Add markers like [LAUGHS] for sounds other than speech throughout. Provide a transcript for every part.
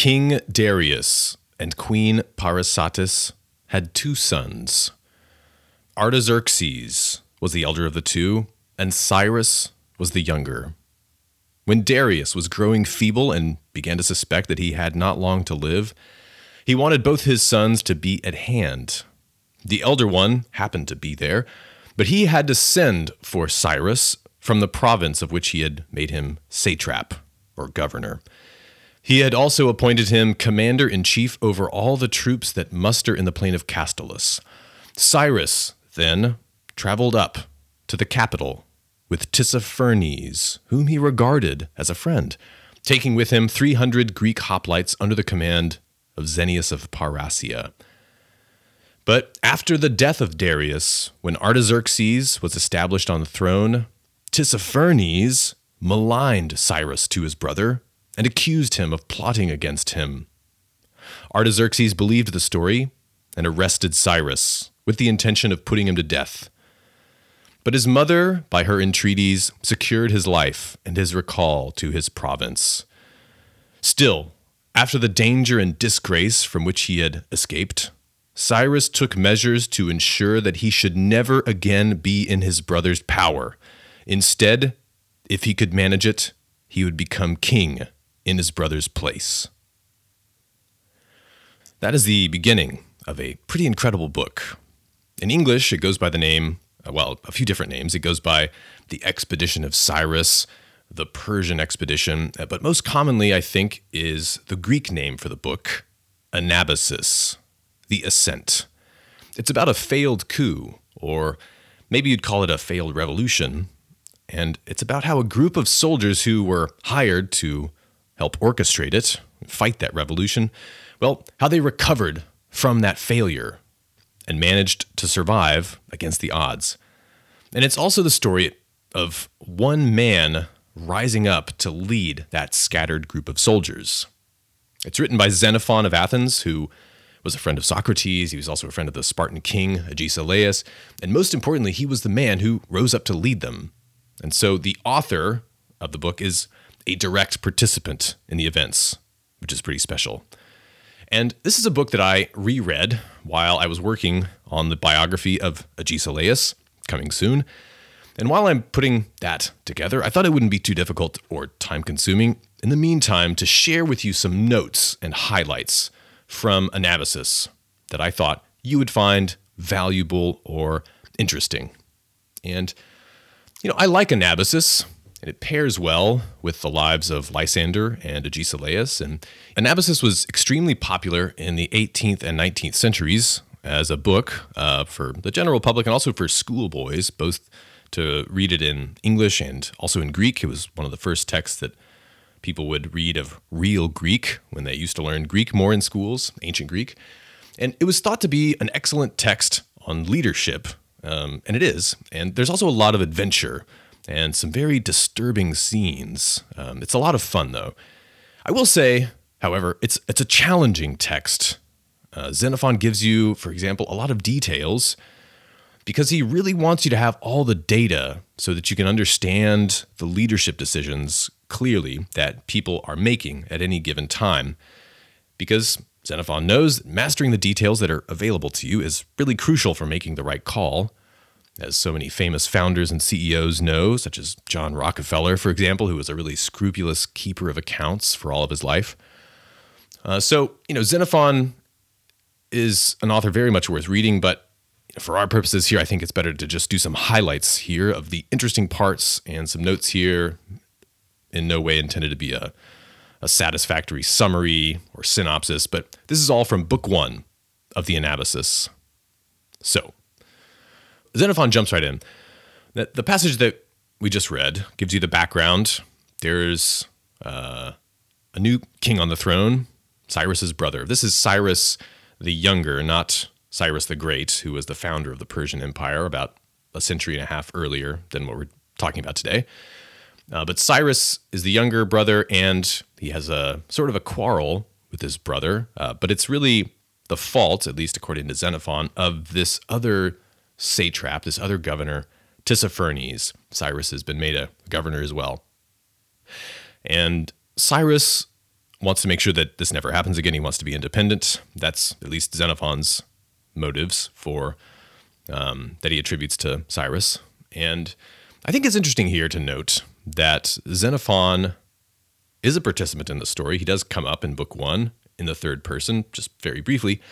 King Darius and Queen Parysatis had two sons. Artaxerxes was the elder of the two, and Cyrus was the younger. When Darius was growing feeble and began to suspect that he had not long to live, he wanted both his sons to be at hand. The elder one happened to be there, but he had to send for Cyrus from the province of which he had made him satrap or governor. He had also appointed him commander in chief over all the troops that muster in the plain of Castolus. Cyrus, then, traveled up to the capital with Tissaphernes, whom he regarded as a friend, taking with him 300 Greek hoplites under the command of Xenias of Parrhasia. But after the death of Darius, when Artaxerxes was established on the throne, Tissaphernes maligned Cyrus to his brother and accused him of plotting against him. Artaxerxes believed the story and arrested Cyrus with the intention of putting him to death. But his mother, by her entreaties, secured his life and his recall to his province. Still, after the danger and disgrace from which he had escaped, Cyrus took measures to ensure that he should never again be in his brother's power. Instead, if he could manage it, he would become king in his brother's place. That is the beginning of a pretty incredible book. In English, it goes by the name, uh, well, a few different names. It goes by The Expedition of Cyrus, the Persian Expedition, uh, but most commonly, I think, is the Greek name for the book, Anabasis, The Ascent. It's about a failed coup, or maybe you'd call it a failed revolution, and it's about how a group of soldiers who were hired to help orchestrate it, fight that revolution, well, how they recovered from that failure and managed to survive against the odds. And it's also the story of one man rising up to lead that scattered group of soldiers. It's written by Xenophon of Athens, who was a friend of Socrates. He was also a friend of the Spartan king, Agesilaus. And most importantly, he was the man who rose up to lead them. And so the author of the book is a direct participant in the events, which is pretty special. And this is a book that I reread while I was working on the biography of Agesilaus, coming soon. And while I'm putting that together, I thought it wouldn't be too difficult or time consuming in the meantime to share with you some notes and highlights from Anabasis that I thought you would find valuable or interesting. And, you know, I like Anabasis and it pairs well with the lives of Lysander and Agesilaus. And Anabasis was extremely popular in the 18th and 19th centuries as a book uh, for the general public and also for schoolboys, both to read it in English and also in Greek. It was one of the first texts that people would read of real Greek when they used to learn Greek more in schools, ancient Greek. And it was thought to be an excellent text on leadership, um, and it is. And there's also a lot of adventure and some very disturbing scenes. Um, it's a lot of fun, though. I will say, however, it's it's a challenging text. Uh, Xenophon gives you, for example, a lot of details because he really wants you to have all the data so that you can understand the leadership decisions clearly that people are making at any given time. Because Xenophon knows mastering the details that are available to you is really crucial for making the right call as so many famous founders and CEOs know, such as John Rockefeller, for example, who was a really scrupulous keeper of accounts for all of his life. Uh, so, you know, Xenophon is an author very much worth reading, but for our purposes here, I think it's better to just do some highlights here of the interesting parts and some notes here. In no way intended to be a, a satisfactory summary or synopsis, but this is all from book one of the Anabasis. So, Xenophon jumps right in. The, the passage that we just read gives you the background. There's uh, a new king on the throne, Cyrus's brother. This is Cyrus the Younger, not Cyrus the Great, who was the founder of the Persian Empire about a century and a half earlier than what we're talking about today. Uh, but Cyrus is the younger brother, and he has a sort of a quarrel with his brother. Uh, but it's really the fault, at least according to Xenophon, of this other satrap, this other governor, Tissaphernes. Cyrus has been made a governor as well. And Cyrus wants to make sure that this never happens again. He wants to be independent. That's at least Xenophon's motives for um, that he attributes to Cyrus. And I think it's interesting here to note that Xenophon is a participant in the story. He does come up in book one in the third person, just very briefly,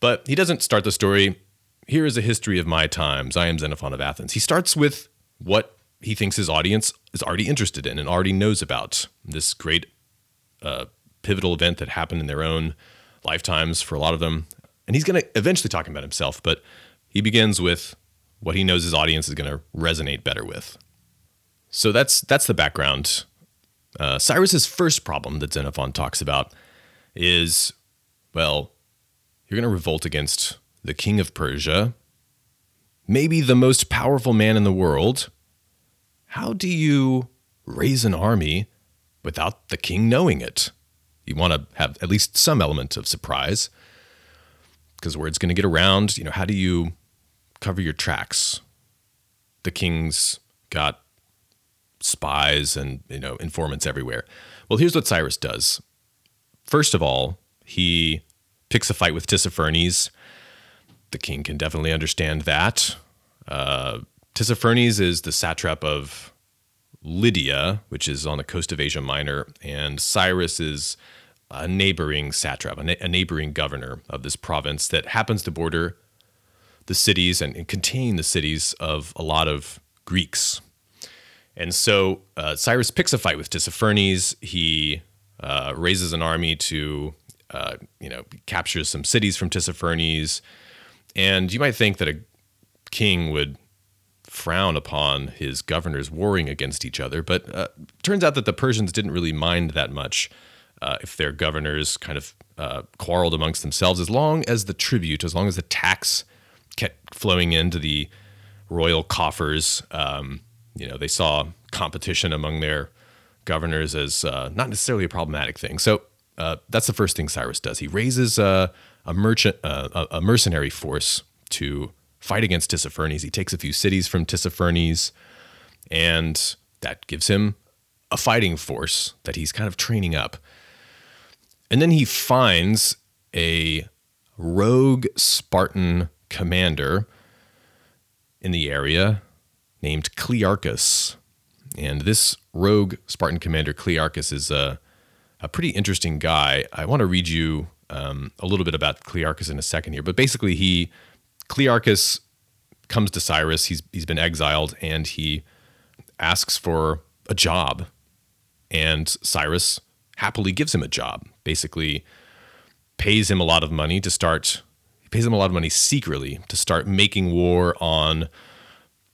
but he doesn't start the story. Here is a history of my times. I am Xenophon of Athens. He starts with what he thinks his audience is already interested in and already knows about this great uh, pivotal event that happened in their own lifetimes for a lot of them. And he's going to eventually talk about himself, but he begins with what he knows his audience is going to resonate better with. So that's that's the background. Uh, Cyrus's first problem that Xenophon talks about is, well, you're going to revolt against the king of Persia, maybe the most powerful man in the world. How do you raise an army without the king knowing it? You want to have at least some element of surprise because word's going to get around. You know, how do you cover your tracks? The king's got spies and you know informants everywhere. Well, here's what Cyrus does. First of all, he picks a fight with Tissaphernes. The king can definitely understand that. Uh, Tissaphernes is the satrap of Lydia, which is on the coast of Asia Minor, and Cyrus is a neighboring satrap, a, na- a neighboring governor of this province that happens to border the cities and, and contain the cities of a lot of Greeks. And so uh, Cyrus picks a fight with Tissaphernes. He uh, raises an army to, uh, you know, capture some cities from Tissaphernes. And you might think that a king would frown upon his governors warring against each other, but uh, turns out that the Persians didn't really mind that much uh, if their governors kind of uh, quarreled amongst themselves, as long as the tribute, as long as the tax kept flowing into the royal coffers. Um, you know, they saw competition among their governors as uh, not necessarily a problematic thing. So uh, that's the first thing Cyrus does. He raises a, merchant, uh, a mercenary force to fight against Tissaphernes. He takes a few cities from Tissaphernes, and that gives him a fighting force that he's kind of training up. And then he finds a rogue Spartan commander in the area named Clearchus. And this rogue Spartan commander, Clearchus, is a, a pretty interesting guy. I want to read you um, a little bit about Clearchus in a second here. But basically, he Clearchus comes to Cyrus. He's he's been exiled, and he asks for a job, and Cyrus happily gives him a job. Basically, pays him a lot of money to start. He pays him a lot of money secretly to start making war on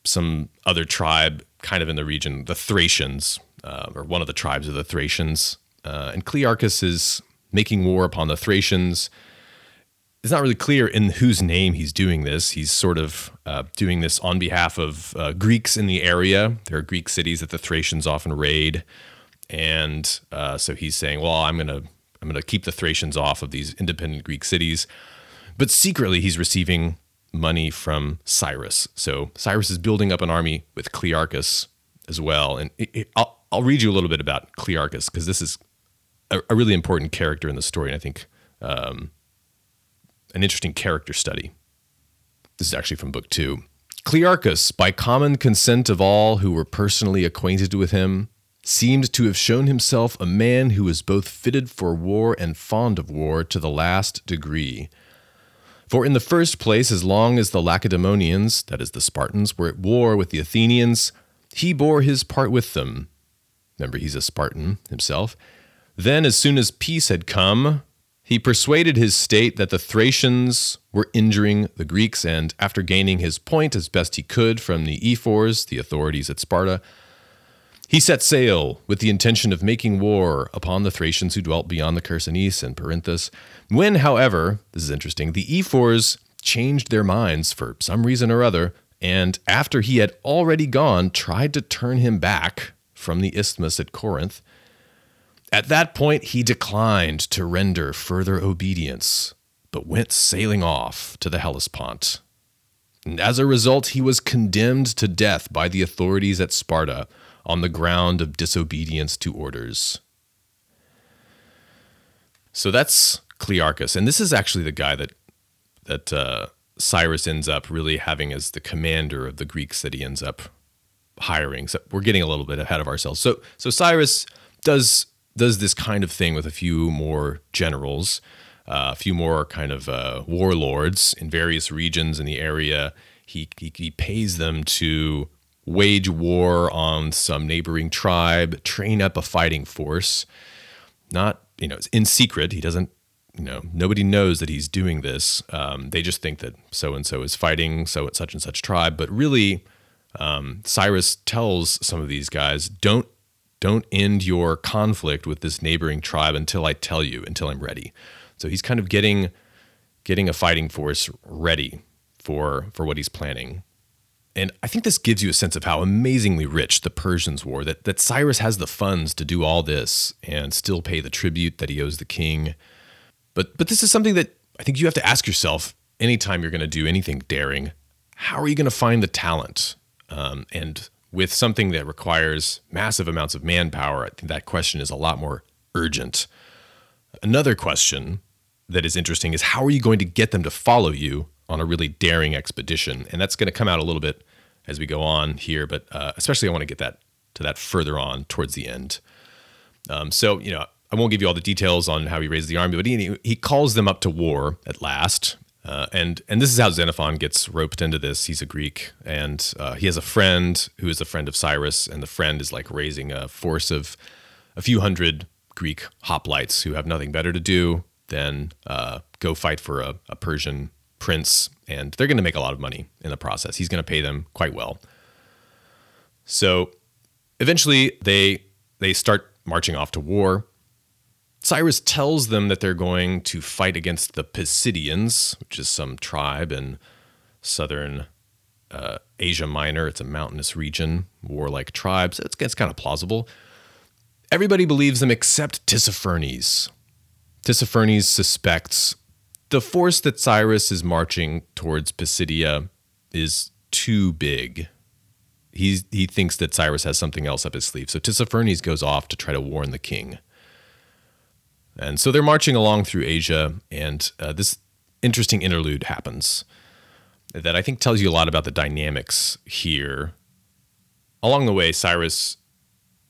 some other tribe, kind of in the region, the Thracians, uh, or one of the tribes of the Thracians. Uh, and Clearchus is making war upon the Thracians it's not really clear in whose name he's doing this. He's sort of uh, doing this on behalf of uh, Greeks in the area. There are Greek cities that the Thracians often raid, and uh, so he's saying, "Well, I'm gonna I'm gonna keep the Thracians off of these independent Greek cities," but secretly he's receiving money from Cyrus. So Cyrus is building up an army with Clearchus as well, and it, it, I'll I'll read you a little bit about Clearchus because this is a, a, really important character in the story, and I think. Um, an interesting character study. This is actually from book two. Clearchus, by common consent of all who were personally acquainted with him, seemed to have shown himself a man who was both fitted for war and fond of war to the last degree. For in the first place, as long as the Lacedaemonians, that is the Spartans, were at war with the Athenians, he bore his part with them. Remember, he's a Spartan himself. Then, as soon as peace had come, he persuaded his state that the Thracians were injuring the Greeks, and after gaining his point as best he could from the ephors, the authorities at Sparta, he set sail with the intention of making war upon the Thracians who dwelt beyond the Chersonese and Perinthus. When, however, this is interesting, the ephors changed their minds for some reason or other, and after he had already gone, tried to turn him back from the isthmus at Corinth. At that point, he declined to render further obedience, but went sailing off to the Hellespont. And as a result, he was condemned to death by the authorities at Sparta on the ground of disobedience to orders. So that's Clearchus, and this is actually the guy that that uh, Cyrus ends up really having as the commander of the Greeks that he ends up hiring. So we're getting a little bit ahead of ourselves. So so Cyrus does does this kind of thing with a few more generals, uh, a few more kind of uh, warlords in various regions in the area. He, he he pays them to wage war on some neighboring tribe, train up a fighting force. Not you know in secret. He doesn't you know nobody knows that he's doing this. Um, they just think that so and so is fighting so such and such tribe, but really um, Cyrus tells some of these guys, don't don't end your conflict with this neighboring tribe until I tell you, until I'm ready. So he's kind of getting getting a fighting force ready for for what he's planning. And I think this gives you a sense of how amazingly rich the Persians were, that, that Cyrus has the funds to do all this and still pay the tribute that he owes the king. But but this is something that I think you have to ask yourself anytime you're going to do anything daring. How are you going to find the talent? Um, and with something that requires massive amounts of manpower, I think that question is a lot more urgent. Another question that is interesting is how are you going to get them to follow you on a really daring expedition? And that's going to come out a little bit as we go on here, but uh, especially I want to get that to that further on towards the end. Um, so, you know, I won't give you all the details on how he raised the army, but he, he calls them up to war at last. Uh, and and this is how Xenophon gets roped into this. He's a Greek, and uh, he has a friend who is a friend of Cyrus, and the friend is like raising a force of a few hundred Greek hoplites who have nothing better to do than uh, go fight for a, a Persian prince, and they're going to make a lot of money in the process. He's going to pay them quite well. So eventually, they they start marching off to war. Cyrus tells them that they're going to fight against the Pisidians, which is some tribe in southern uh, Asia Minor. It's a mountainous region, warlike tribes. It's, it's kind of plausible. Everybody believes them except Tissaphernes. Tissaphernes suspects the force that Cyrus is marching towards Pisidia is too big. He's, he thinks that Cyrus has something else up his sleeve. So Tissaphernes goes off to try to warn the king. And so they're marching along through Asia, and uh, this interesting interlude happens that I think tells you a lot about the dynamics here. Along the way, Cyrus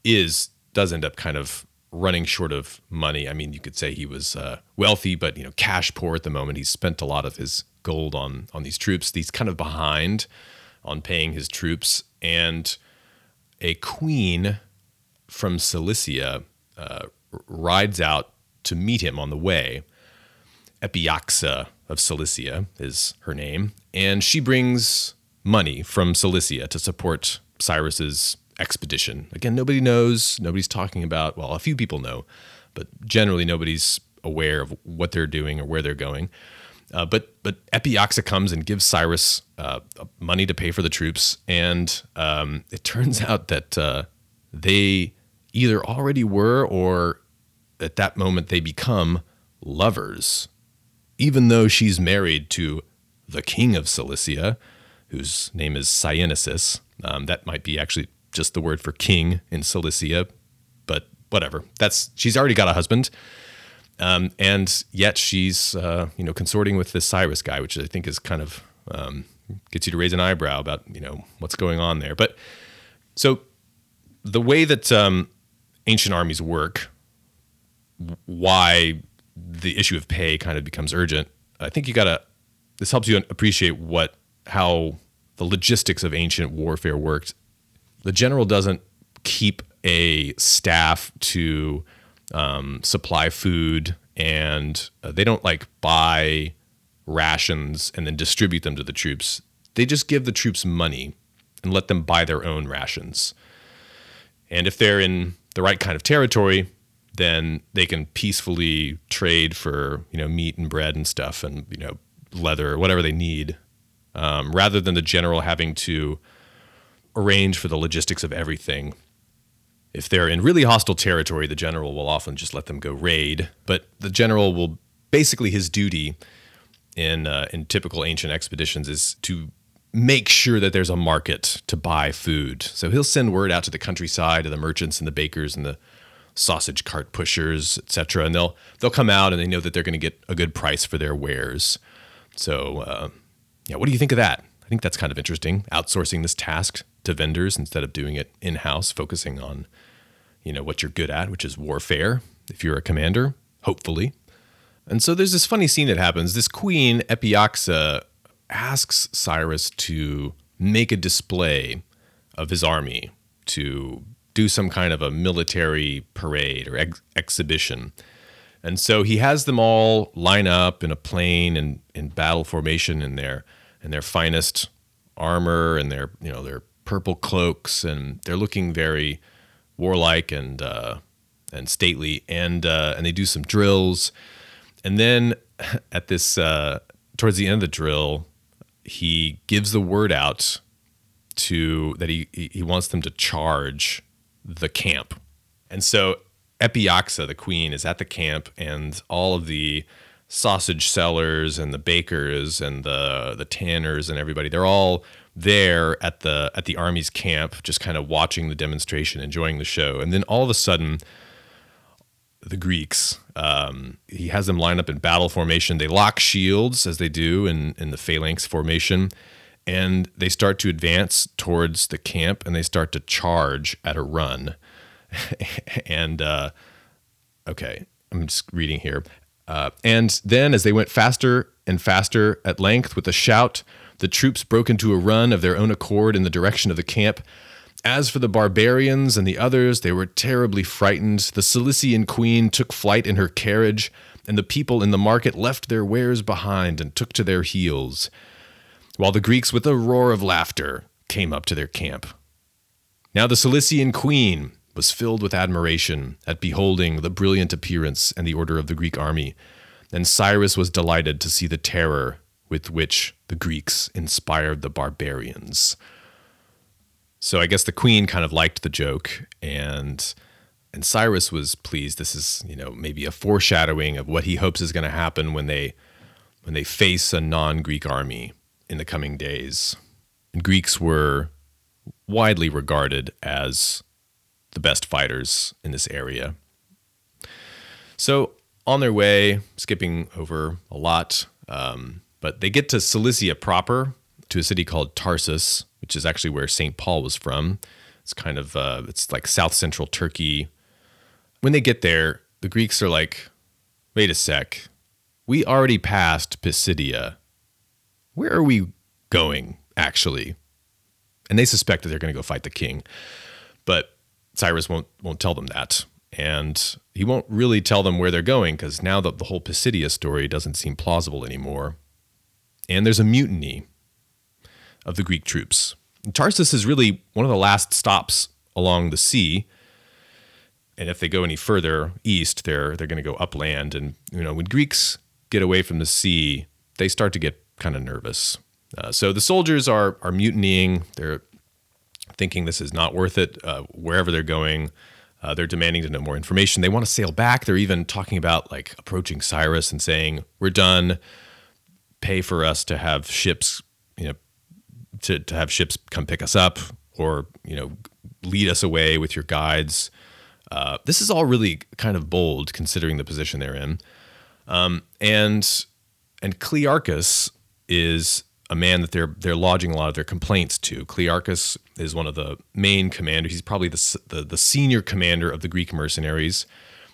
is does end up kind of running short of money. I mean, you could say he was uh, wealthy, but you know, cash poor at the moment. He's spent a lot of his gold on on these troops. He's kind of behind on paying his troops, and a queen from Cilicia uh, rides out to meet him on the way. Epyaxa of Cilicia is her name, and she brings money from Cilicia to support Cyrus's expedition. Again, nobody knows, nobody's talking about, well, a few people know, but generally nobody's aware of what they're doing or where they're going. Uh, but but Epyaxa comes and gives Cyrus uh, money to pay for the troops, and um, it turns [LAUGHS] out that uh, they either already were or at that moment they become lovers, even though she's married to the king of Cilicia, whose name is Syennesis. Um, that might be actually just the word for king in Cilicia, but whatever. That's she's already got a husband, um, and yet she's uh, you know consorting with this Cyrus guy, which I think is kind of um, gets you to raise an eyebrow about you know what's going on there. But so the way that um, ancient armies work why the issue of pay kind of becomes urgent. I think you got to this helps you appreciate what how the logistics of ancient warfare worked. The general doesn't keep a staff to um, supply food, and uh, they don't like buy rations and then distribute them to the troops. They just give the troops money and let them buy their own rations. And if they're in the right kind of territory, then they can peacefully trade for you know meat and bread and stuff and you know leather or whatever they need, um, rather than the general having to arrange for the logistics of everything. If they're in really hostile territory, the general will often just let them go raid. But the general will basically his duty in uh, in typical ancient expeditions is to make sure that there's a market to buy food. So he'll send word out to the countryside to the merchants and the bakers and the sausage cart pushers, etc. And they'll they'll come out and they know that they're going to get a good price for their wares. So, uh, yeah, what do you think of that? I think that's kind of interesting. Outsourcing this task to vendors instead of doing it in house, focusing on you know what you're good at, which is warfare. If you're a commander, hopefully. And so there's this funny scene that happens. This queen, Epyaxa, asks Cyrus to make a display of his army to do some kind of a military parade or ex- exhibition. And so he has them all line up in a plain and in battle formation in their in their finest armor and their you know their purple cloaks. And they're looking very warlike and uh, and stately. And uh, and they do some drills. And then [LAUGHS] at this uh, towards the end of the drill he gives the word out to that he he wants them to charge the camp. And so Epyaxa, the queen, is at the camp, and all of the sausage sellers and the bakers and the the tanners and everybody they're all there at the at the army's camp just kind of watching the demonstration enjoying the show. And then all of a sudden the greeks um, he has them line up in battle formation. They lock shields as they do in in the phalanx formation and they start to advance towards the camp and they start to charge at a run. [LAUGHS] and uh, okay, I'm just reading here. Uh, and then, as they went faster and faster, at length, with a shout, the troops broke into a run of their own accord in the direction of the camp. As for the barbarians and the others, they were terribly frightened. The Cilician queen took flight in her carriage, and the people in the market left their wares behind and took to their heels while the Greeks, with a roar of laughter, came up to their camp. Now the Cilician queen was filled with admiration at beholding the brilliant appearance and the order of the Greek army, and Cyrus was delighted to see the terror with which the Greeks inspired the barbarians. So I guess the queen kind of liked the joke and and Cyrus was pleased. This is, you know, maybe a foreshadowing of what he hopes is going to happen when they when they face a non-Greek army in the coming days. And Greeks were widely regarded as the best fighters in this area. So, on their way, skipping over a lot, um, but they get to Cilicia proper, to a city called Tarsus, which is actually where St. Paul was from. It's kind of, uh, it's like south central Turkey. When they get there, the Greeks are like, wait a sec, we already passed Pisidia where are we going actually? And they suspect that they're going to go fight the king, but Cyrus won't won't tell them that, and he won't really tell them where they're going because now that the whole Pisidia story doesn't seem plausible anymore, and there's a mutiny of the Greek troops. And Tarsus is really one of the last stops along the sea. And if they go any further east, they're they're going to go upland. And you know, when Greeks get away from the sea, they start to get kind of nervous. Uh, so the soldiers are are mutinying. They're thinking this is not worth it. Uh, wherever they're going, uh, they're demanding to know more information. They want to sail back. They're even talking about like approaching Cyrus and saying, "We're done. Pay for us to have ships, you know, to to have ships come pick us up, or you know, lead us away with your guides." Uh, this is all really kind of bold considering the position they're in. Um, and and Clearchus is a man that they're they're lodging a lot of their complaints to. Clearchus is one of the main commanders. He's probably the, the, the senior commander of the Greek mercenaries.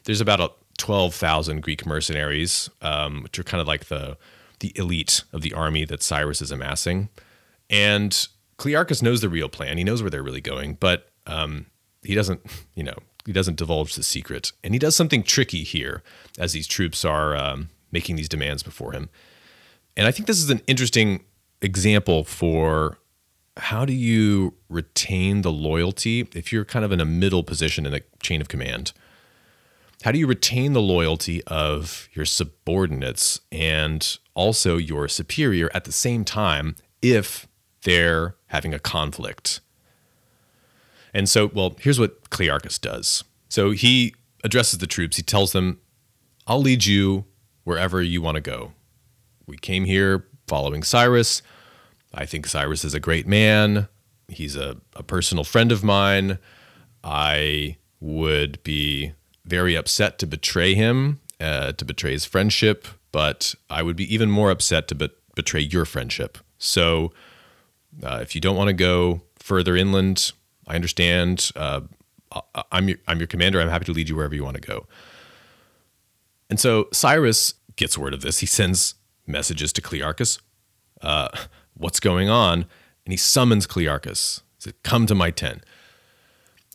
There's about a, 12,000 Greek mercenaries, um, which are kind of like the the elite of the army that Cyrus is amassing. And Clearchus knows the real plan. He knows where they're really going, but um, he doesn't, [LAUGHS] you know, he doesn't divulge the secret. And he does something tricky here as these troops are um, making these demands before him. And I think this is an interesting example for how do you retain the loyalty if you're kind of in a middle position in a chain of command? How do you retain the loyalty of your subordinates and also your superior at the same time if they're having a conflict? And so, well, here's what Clearchus does. So he addresses the troops. He tells them, I'll lead you wherever you want to go we came here following Cyrus. I think Cyrus is a great man. He's a, a personal friend of mine. I would be very upset to betray him, uh, to betray his friendship, but I would be even more upset to be- betray your friendship. So uh, if you don't want to go further inland, I understand. Uh, I'm your, I'm your commander. I'm happy to lead you wherever you want to go. And so Cyrus gets word of this. He sends messages to Clearchus. Uh, what's going on? And he summons Clearchus. He said, Come to my tent.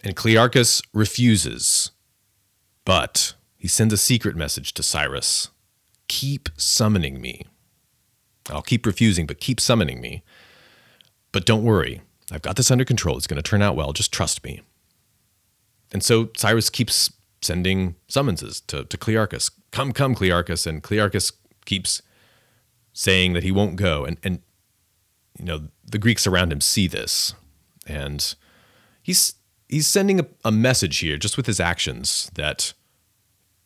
And Clearchus refuses, but he sends a secret message to Cyrus Keep summoning me. I'll keep refusing, but keep summoning me. But don't worry, I've got this under control. It's going to turn out well. Just trust me. And so Cyrus keeps sending summonses to, to Clearchus. Come, come, Clearchus. And Clearchus keeps saying that he won't go. And, and you know, the Greeks around him see this. And he's he's sending a, a message here just with his actions that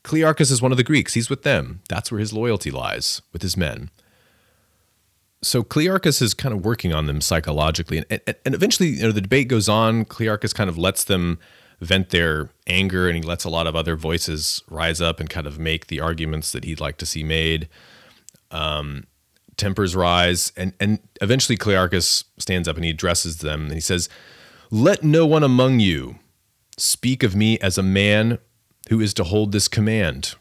Clearchus is one of the Greeks. He's with them. That's where his loyalty lies, with his men. So Clearchus is kind of working on them psychologically. And, and, and eventually, you know, the debate goes on. Clearchus kind of lets them vent their anger and he lets a lot of other voices rise up and kind of make the arguments that he'd like to see made. Um, tempers rise. And, and eventually, Clearchus stands up and he addresses them and he says, Let no one among you speak of me as a man who is to hold this command.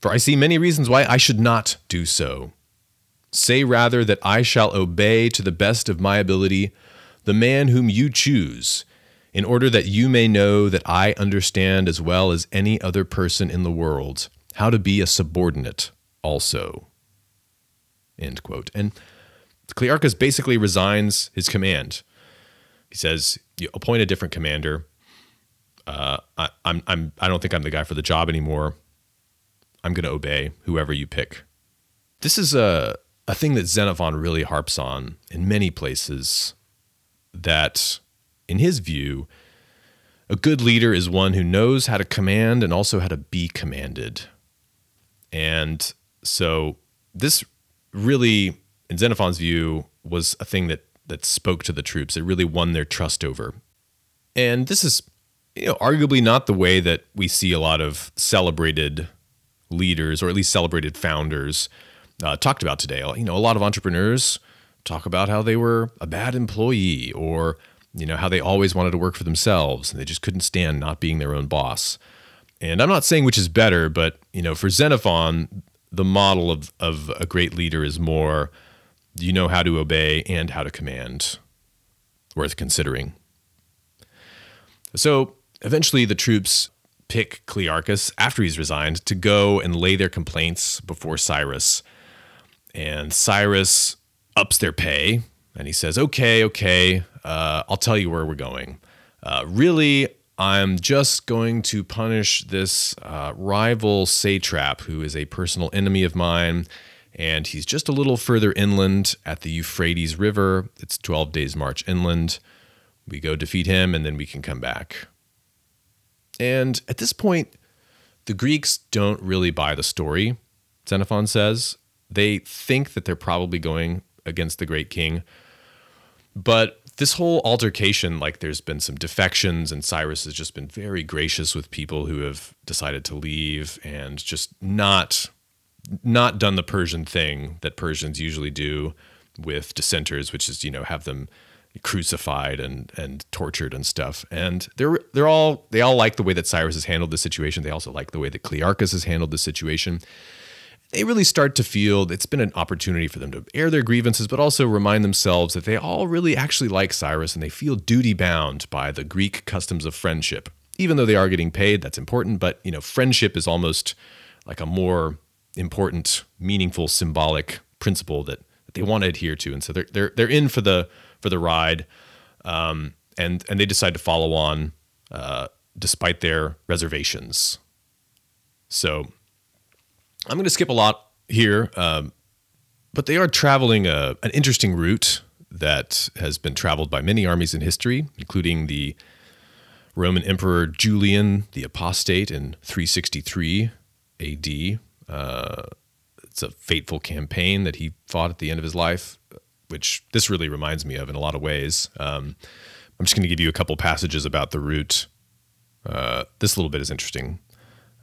For I see many reasons why I should not do so. Say rather that I shall obey to the best of my ability the man whom you choose, in order that you may know that I understand as well as any other person in the world how to be a subordinate also. End quote. And Clearchus basically resigns his command. He says, "You appoint a different commander uh, I, I'm I'm I don't think I'm the guy for the job anymore. I'm going to obey whoever you pick. This is a a thing that Xenophon really harps on in many places. That, in his view, a good leader is one who knows how to command and also how to be commanded. And so this really, in Xenophon's view, was a thing that that spoke to the troops. It really won their trust over. And this is you know, arguably not the way that we see a lot of celebrated leaders or at least celebrated founders uh, talked about today. You know, a lot of entrepreneurs talk about how they were a bad employee or, you know, how they always wanted to work for themselves and they just couldn't stand not being their own boss. And I'm not saying which is better, but, you know, for Xenophon, the model of, of a great leader is more you know how to obey and how to command, worth considering. So Eventually, the troops pick Clearchus after he's resigned to go and lay their complaints before Cyrus. And Cyrus ups their pay and he says, Okay, okay, uh, I'll tell you where we're going. Uh, really, I'm just going to punish this uh, rival satrap who is a personal enemy of mine. And he's just a little further inland at the Euphrates River. It's 12 days' march inland. We go defeat him and then we can come back. And at this point, the Greeks don't really buy the story, Xenophon says. They think that they're probably going against the great king. But this whole altercation, like there's been some defections, and Cyrus has just been very gracious with people who have decided to leave and just not not done the Persian thing that Persians usually do with dissenters, which is, you know, have them crucified and and tortured and stuff. And they're they're all they all like the way that Cyrus has handled the situation. They also like the way that Clearchus has handled the situation. They really start to feel it's been an opportunity for them to air their grievances, but also remind themselves that they all really actually like Cyrus and they feel duty bound by the Greek customs of friendship. Even though they are getting paid, that's important, but you know, friendship is almost like a more important, meaningful, symbolic principle that, that they want to adhere to. And so they're they're they're in for the for the ride, um, and and they decide to follow on uh, despite their reservations. So I'm going to skip a lot here, um, but they are traveling a, an interesting route that has been traveled by many armies in history, including the Roman Emperor Julian the Apostate in 363 AD. Uh, it's a fateful campaign that he fought at the end of his life which this really reminds me of in a lot of ways. Um, I'm just going to give you a couple passages about the route. Uh, this little bit is interesting.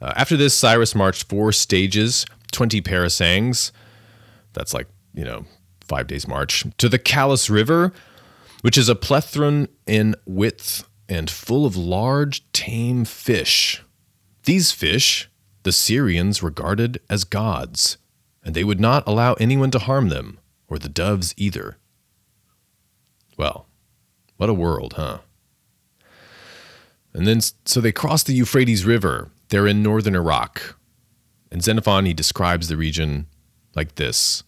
Uh, after this, Cyrus marched four stages, 20 parasangs. That's like, you know, five days' march, to the Chalus River, which is a plethron in width and full of large, tame fish. These fish the Syrians regarded as gods, and they would not allow anyone to harm them, or the doves either. Well, what a world, huh? And then, so they crossed the Euphrates River. They're in northern Iraq. And Xenophon, he describes the region like this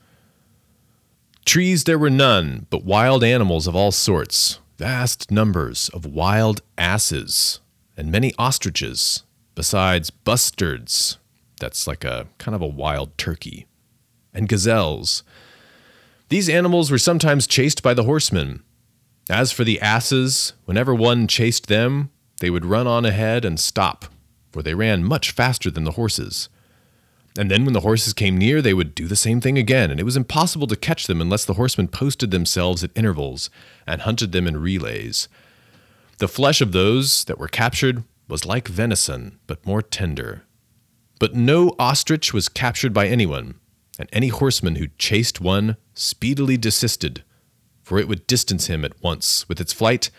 Trees there were none, but wild animals of all sorts, vast numbers of wild asses, and many ostriches, besides bustards, that's like a kind of a wild turkey, and gazelles. These animals were sometimes chased by the horsemen. As for the asses, whenever one chased them, they would run on ahead and stop, for they ran much faster than the horses. And then when the horses came near, they would do the same thing again, and it was impossible to catch them unless the horsemen posted themselves at intervals and hunted them in relays. The flesh of those that were captured was like venison, but more tender. But no ostrich was captured by anyone, and any horseman who chased one speedily desisted, for it would distance him at once with its flight,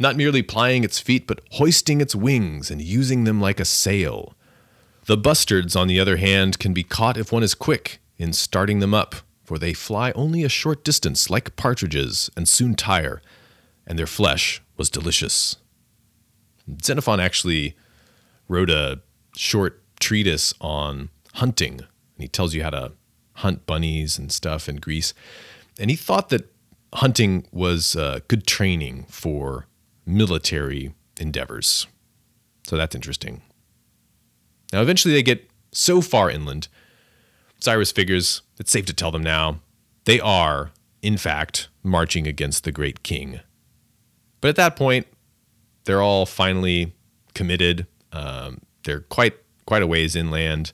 not merely plying its feet, but hoisting its wings and using them like a sail. The bustards, on the other hand, can be caught if one is quick in starting them up, for they fly only a short distance like partridges and soon tire, and their flesh was delicious. Xenophon actually wrote a short treatise on hunting, and he tells you how to hunt bunnies and stuff in Greece. And he thought that hunting was uh, good training for military endeavors. So that's interesting. Now, eventually, they get so far inland, Cyrus figures it's safe to tell them now they are, in fact, marching against the great king. But at that point, they're all finally committed. Um, they're quite quite a ways inland.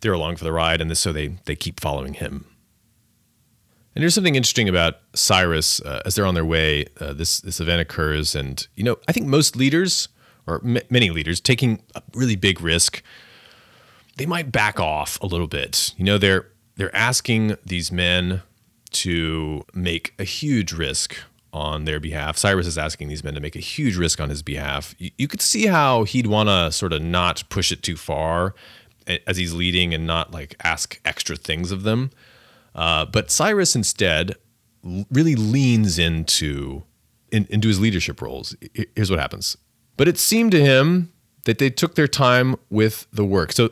They're along for the ride, and this, so they they keep following him. And there's something interesting about Cyrus uh, as they're on their way. Uh, this this event occurs, and you know I think most leaders or m- many leaders taking a really big risk, they might back off a little bit. You know they're they're asking these men to make a huge risk on their behalf. Cyrus is asking these men to make a huge risk on his behalf. You, you could see how he'd want to sort of not push it too far as he's leading and not like ask extra things of them. Uh, but Cyrus instead really leans into in, into his leadership roles. Here's what happens. But it seemed to him that they took their time with the work. So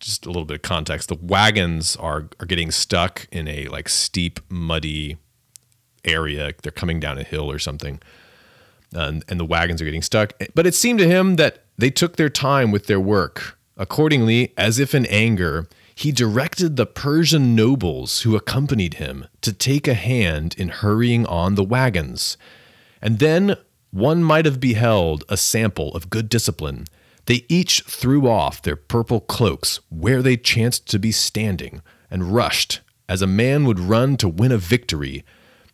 just a little bit of context: the wagons are are getting stuck in a like steep, muddy area. They're coming down a hill or something, and, and the wagons are getting stuck. But it seemed to him that they took their time with their work. Accordingly, as if in anger, he directed the Persian nobles who accompanied him to take a hand in hurrying on the wagons. And then one might have beheld a sample of good discipline. They each threw off their purple cloaks where they chanced to be standing and rushed, as a man would run to win a victory,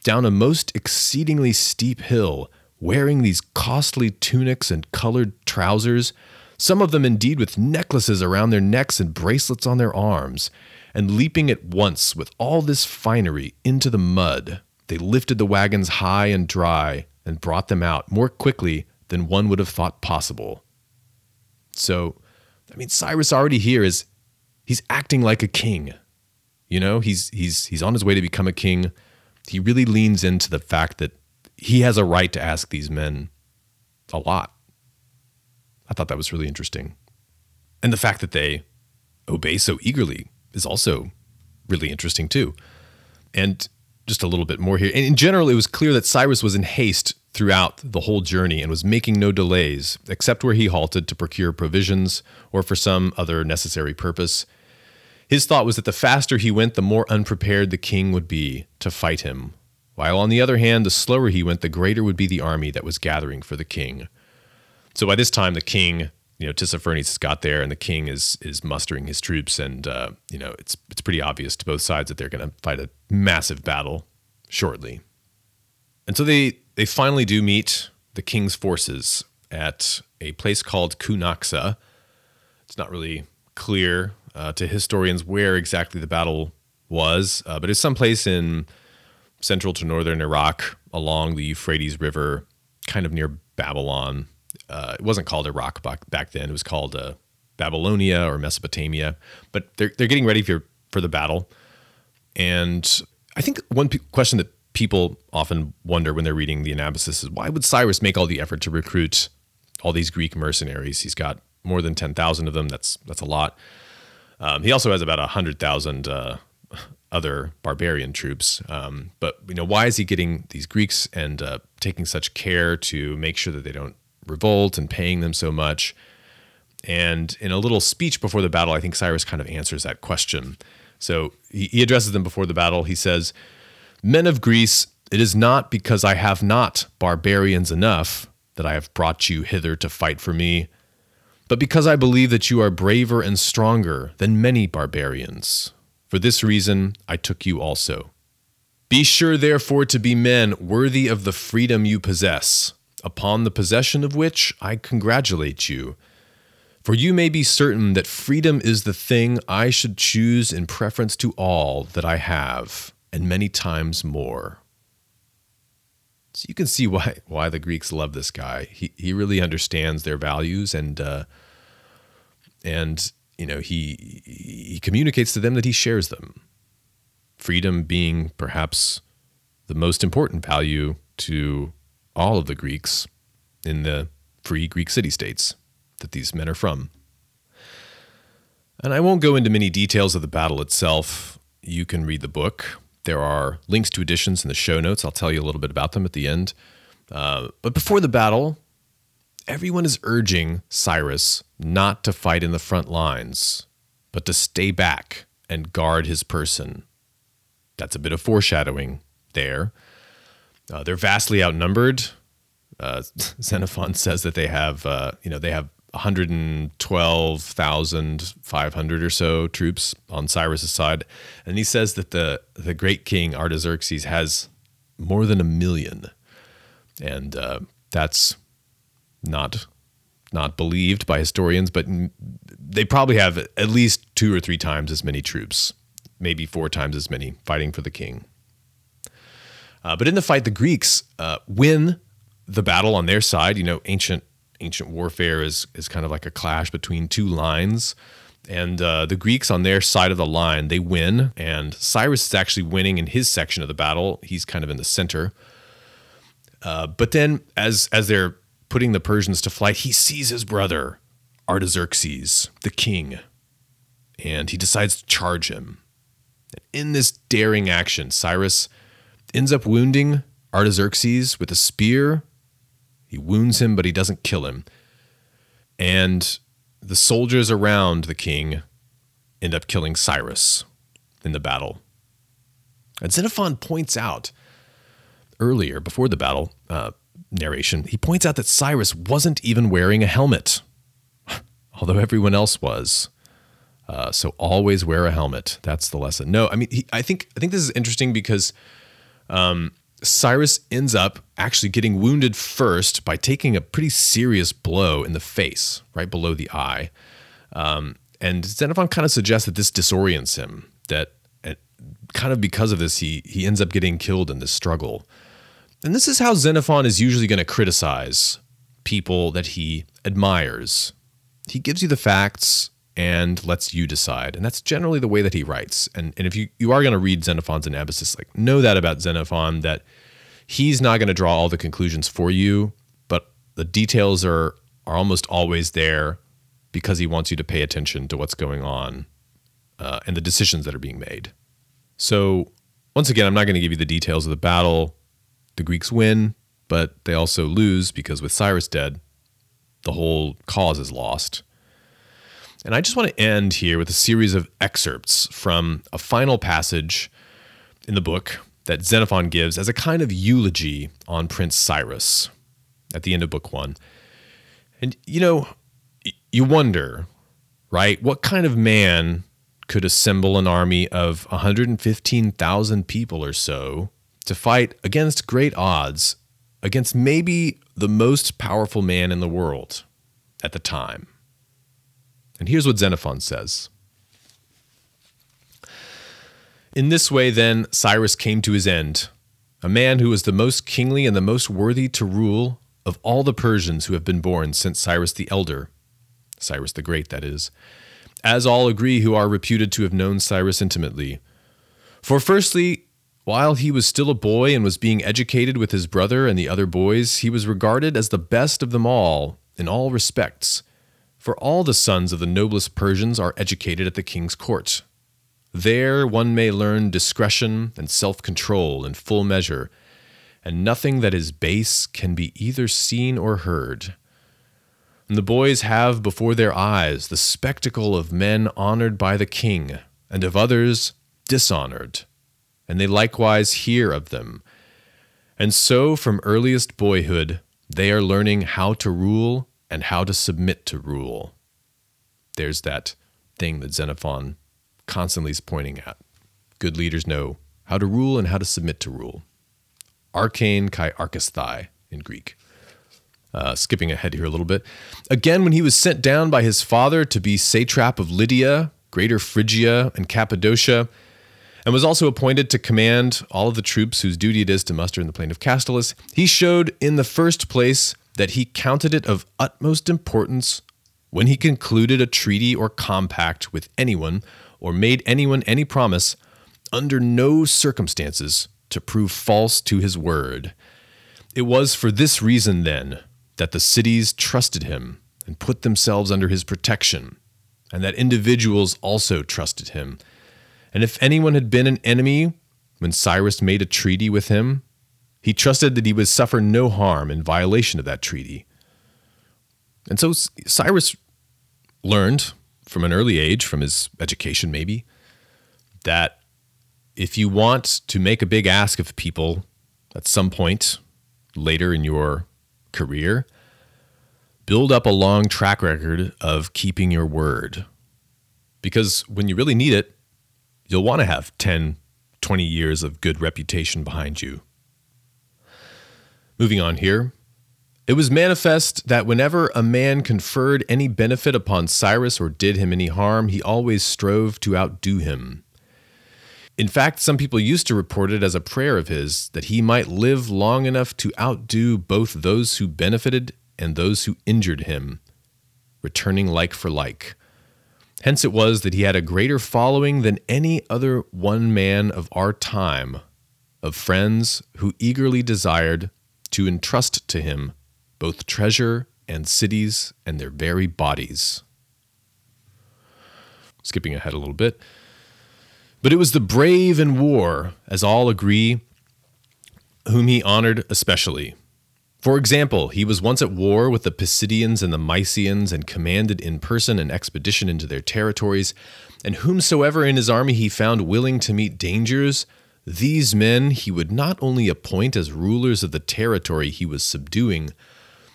down a most exceedingly steep hill, wearing these costly tunics and colored trousers, some of them indeed with necklaces around their necks and bracelets on their arms, and leaping at once with all this finery into the mud, they lifted the wagons high and dry and brought them out more quickly than one would have thought possible. So, I mean, Cyrus already here is he's acting like a king. You know, he's he's he's on his way to become a king he really leans into the fact that he has a right to ask these men a lot. I thought that was really interesting. And the fact that they obey so eagerly is also really interesting too. And just a little bit more here. And in general, it was clear that Cyrus was in haste throughout the whole journey and was making no delays, except where he halted to procure provisions or for some other necessary purpose. His thought was that the faster he went, the more unprepared the king would be to fight him, while on the other hand, the slower he went, the greater would be the army that was gathering for the king. So by this time, the king, you know, Tissaphernes has got there, and the king is is mustering his troops, and uh, you know, it's it's pretty obvious to both sides that they're going to fight a massive battle shortly. And so they they finally do meet the king's forces at a place called Cunaxa, It's not really clear uh, to historians where exactly the battle was, uh, but it's someplace in central to northern Iraq along the Euphrates River, kind of near Babylon. Uh, it wasn't called Iraq back, then, it was called uh, Babylonia or Mesopotamia, but they're, they're getting ready for, for the battle. And I think one p- question that people often wonder when they're reading the Anabasis is why would Cyrus make all the effort to recruit all these Greek mercenaries? He's got more than 10,000 of them. That's, that's a lot. Um, he also has about 100,000 uh, other barbarian troops. Um, but you know, why is he getting these Greeks and uh, taking such care to make sure that they don't revolt and paying them so much? And in a little speech before the battle, I think Cyrus kind of answers that question. So he, he addresses them before the battle. He says, Men of Greece, it is not because I have not barbarians enough that I have brought you hither to fight for me, but because I believe that you are braver and stronger than many barbarians. For this reason, I took you also. Be sure, therefore, to be men worthy of the freedom you possess, upon the possession of which I congratulate you. For you may be certain that freedom is the thing I should choose in preference to all that I have, and many times more. So you can see why why the Greeks love this guy. He he really understands their values and uh, and you know he he communicates to them that he shares them. Freedom being perhaps the most important value to all of the Greeks in the free Greek city states that these men are from. And I won't go into many details of the battle itself. You can read the book. There are links to editions in the show notes. I'll tell you a little bit about them at the end. Uh, but before the battle, everyone is urging Cyrus not to fight in the front lines, but to stay back and guard his person. That's a bit of foreshadowing there. Uh, they're vastly outnumbered. Uh, [LAUGHS] Xenophon says that they have, uh, you know, they have 112,500 or so troops on Cyrus's side, and he says that the the great king Artaxerxes has more than a million, and uh, that's not not believed by historians, but they probably have at least two or three times as many troops, maybe four times as many fighting for the king. Uh, but in the fight, the Greeks uh, win the battle on their side. You know, ancient ancient warfare is is kind of like a clash between two lines. And uh, the Greeks on their side of the line, they win, and Cyrus is actually winning in his section of the battle. He's kind of in the center. Uh, but then, as as they're putting the Persians to flight, he sees his brother Artaxerxes, the king, and he decides to charge him. In this daring action, Cyrus ends up wounding Artaxerxes with a spear he wounds him, but he doesn't kill him. And the soldiers around the king end up killing Cyrus in the battle. And Xenophon points out earlier, before the battle uh, narration, he points out that Cyrus wasn't even wearing a helmet, [LAUGHS] although everyone else was. Uh, so always wear a helmet. That's the lesson. No, I mean, he, I think I think this is interesting because um, Cyrus ends up actually getting wounded first by taking a pretty serious blow in the face, right below the eye. Um, and Xenophon kind of suggests that this disorients him, that kind of because of this, he, he ends up getting killed in this struggle. And this is how Xenophon is usually going to criticize people that he admires. He gives you the facts and lets you decide. And that's generally the way that he writes. And, and if you, you are going to read Xenophon's Anabasis, like know that about Xenophon, that he's not going to draw all the conclusions for you, but the details are, are almost always there because he wants you to pay attention to what's going on uh, and the decisions that are being made. So, once again, I'm not going to give you the details of the battle. The Greeks win, but they also lose because with Cyrus dead, the whole cause is lost. And I just want to end here with a series of excerpts from a final passage in the book that Xenophon gives as a kind of eulogy on Prince Cyrus at the end of book one. And, you know, you wonder, right? What kind of man could assemble an army of 115,000 people or so to fight against great odds against maybe the most powerful man in the world at the time? And here's what Xenophon says In this way, then, Cyrus came to his end, a man who was the most kingly and the most worthy to rule of all the Persians who have been born since Cyrus the Elder, Cyrus the Great, that is, as all agree who are reputed to have known Cyrus intimately. For firstly, while he was still a boy and was being educated with his brother and the other boys, he was regarded as the best of them all in all respects. For all the sons of the noblest Persians are educated at the king's court. There one may learn discretion and self control in full measure, and nothing that is base can be either seen or heard. And the boys have before their eyes the spectacle of men honored by the king, and of others dishonored and they likewise hear of them. And so, from earliest boyhood, they are learning how to rule and how to submit to rule. There's that thing that Xenophon constantly is pointing at. Good leaders know how to rule and how to submit to rule. archein kai archesthai in Greek. Uh, skipping ahead here a little bit. Again, when he was sent down by his father to be satrap of Lydia, Greater Phrygia, and Cappadocia, and was also appointed to command all of the troops whose duty it is to muster in the plain of Castolus, he showed in the first place that he counted it of utmost importance when he concluded a treaty or compact with anyone or made anyone any promise under no circumstances to prove false to his word. It was for this reason, then, that the cities trusted him and put themselves under his protection, and that individuals also trusted him and if anyone had been an enemy when Cyrus made a treaty with him, he trusted that he would suffer no harm in violation of that treaty. And so Cyrus learned from an early age, from his education maybe, that if you want to make a big ask of people at some point later in your career, build up a long track record of keeping your word. Because when you really need it, you'll want to have 10, 20 years of good reputation behind you. Moving on here. It was manifest that whenever a man conferred any benefit upon Cyrus or did him any harm, he always strove to outdo him. In fact, some people used to report it as a prayer of his that he might live long enough to outdo both those who benefited and those who injured him, returning like for like. Hence it was that he had a greater following than any other one man of our time, of friends who eagerly desired to entrust to him both treasure and cities and their very bodies. Skipping ahead a little bit. But it was the brave in war, as all agree, whom he honored especially. For example, he was once at war with the Pisidians and the Mysians and commanded in person an expedition into their territories. And whomsoever in his army he found willing to meet dangers, these men he would not only appoint as rulers of the territory he was subduing,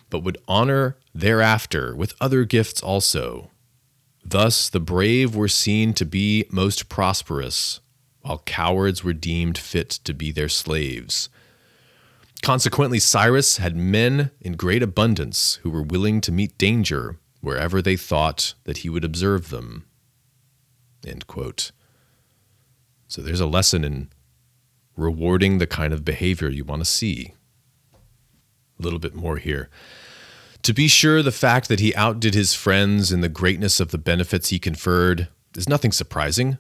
but would honor thereafter with other gifts also. Thus the brave were seen to be most prosperous, while cowards were deemed fit to be their slaves. Consequently, Cyrus had men in great abundance who were willing to meet danger wherever they thought that he would observe them. So there's a lesson in rewarding the kind of behavior you want to see. A little bit more here. To be sure, the fact that he outdid his friends in the greatness of the benefits he conferred is nothing surprising,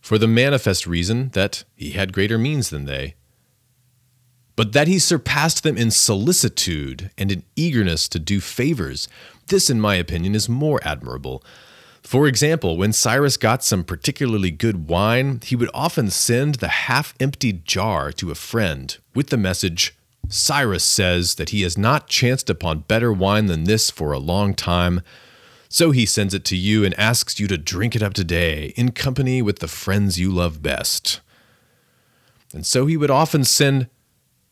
for the manifest reason that he had greater means than they but that he surpassed them in solicitude and in eagerness to do favors. This, in my opinion, is more admirable. For example, when Cyrus got some particularly good wine, he would often send the half emptied jar to a friend with the message Cyrus says that he has not chanced upon better wine than this for a long time. So he sends it to you and asks you to drink it up today in company with the friends you love best. And so he would often send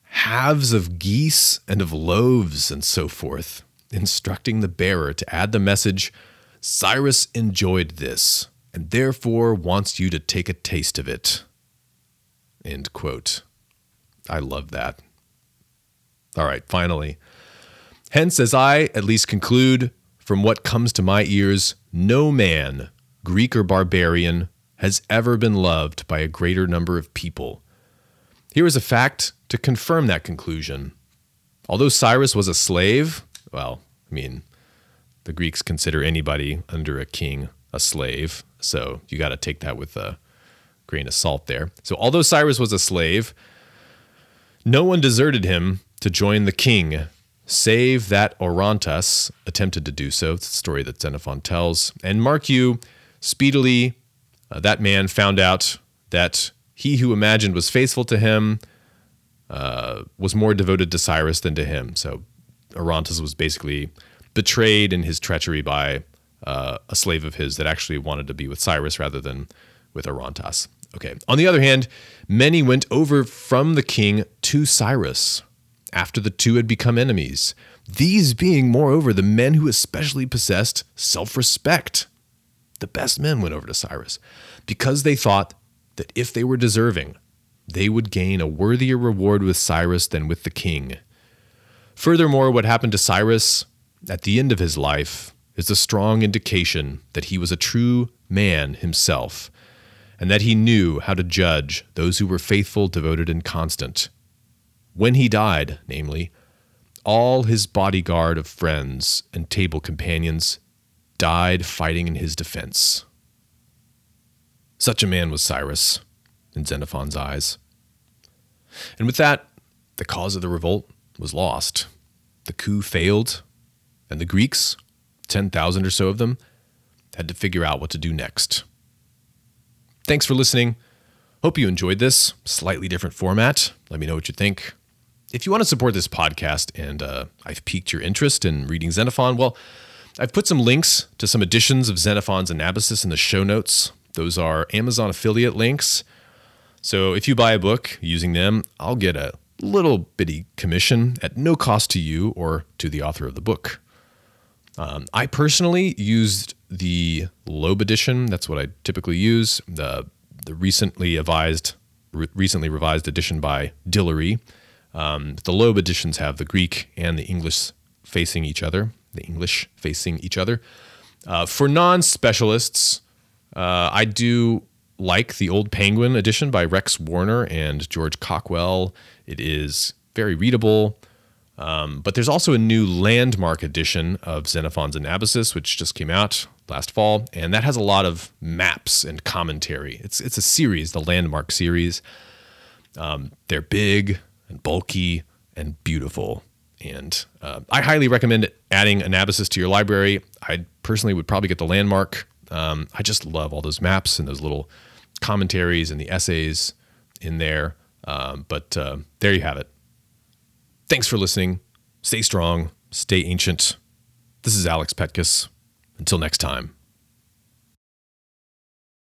halves of geese and of loaves and so forth, instructing the bearer to add the message Cyrus enjoyed this and therefore wants you to take a taste of it. End quote. I love that. All right, finally. Hence, as I at least conclude, from what comes to my ears, no man, Greek or barbarian, has ever been loved by a greater number of people. Here is a fact to confirm that conclusion. Although Cyrus was a slave, well, I mean, the Greeks consider anybody under a king a slave, so you got to take that with a grain of salt there. So, although Cyrus was a slave, no one deserted him to join the king, save that Orontes attempted to do so. It's a story that Xenophon tells. And mark you, speedily uh, that man found out that he who imagined was faithful to him uh, was more devoted to Cyrus than to him. So Orontes was basically betrayed in his treachery by uh, a slave of his that actually wanted to be with Cyrus rather than with Orontes. Okay. On the other hand, many went over from the king to Cyrus after the two had become enemies. These being, moreover, the men who especially possessed self respect. The best men went over to Cyrus because they thought that if they were deserving, they would gain a worthier reward with Cyrus than with the king. Furthermore, what happened to Cyrus at the end of his life is a strong indication that he was a true man himself, and that he knew how to judge those who were faithful, devoted, and constant. When he died, namely, all his bodyguard of friends and table companions died fighting in his defense. Such a man was Cyrus in Xenophon's eyes. And with that, the cause of the revolt was lost. The coup failed, and the Greeks, 10,000 or so of them, had to figure out what to do next. Thanks for listening. Hope you enjoyed this slightly different format. Let me know what you think. If you want to support this podcast and uh, I've piqued your interest in reading Xenophon, well, I've put some links to some editions of Xenophon's Anabasis in the show notes. Those are Amazon affiliate links. So if you buy a book using them, I'll get a little bitty commission at no cost to you or to the author of the book. Um, I personally used the Loeb edition. That's what I typically use. The the recently revised re- recently revised edition by Dillery. Um, the Loeb editions have the Greek and the English facing each other. The English facing each other. Uh, for non specialists, uh, I do like the old Penguin edition by Rex Warner and George Cawkwell. It is very readable. Um, but there's also a new landmark edition of Xenophon's Anabasis, which just came out last fall, and that has a lot of maps and commentary. It's it's a series, the landmark series. Um, they're big and bulky and beautiful, and uh, I highly recommend adding Anabasis to your library. I personally would probably get the landmark. Um, I just love all those maps and those little commentaries and the essays in there. Um, but uh, there you have it. Thanks for listening. Stay strong, stay ancient. This is Alex Petkus. Until next time.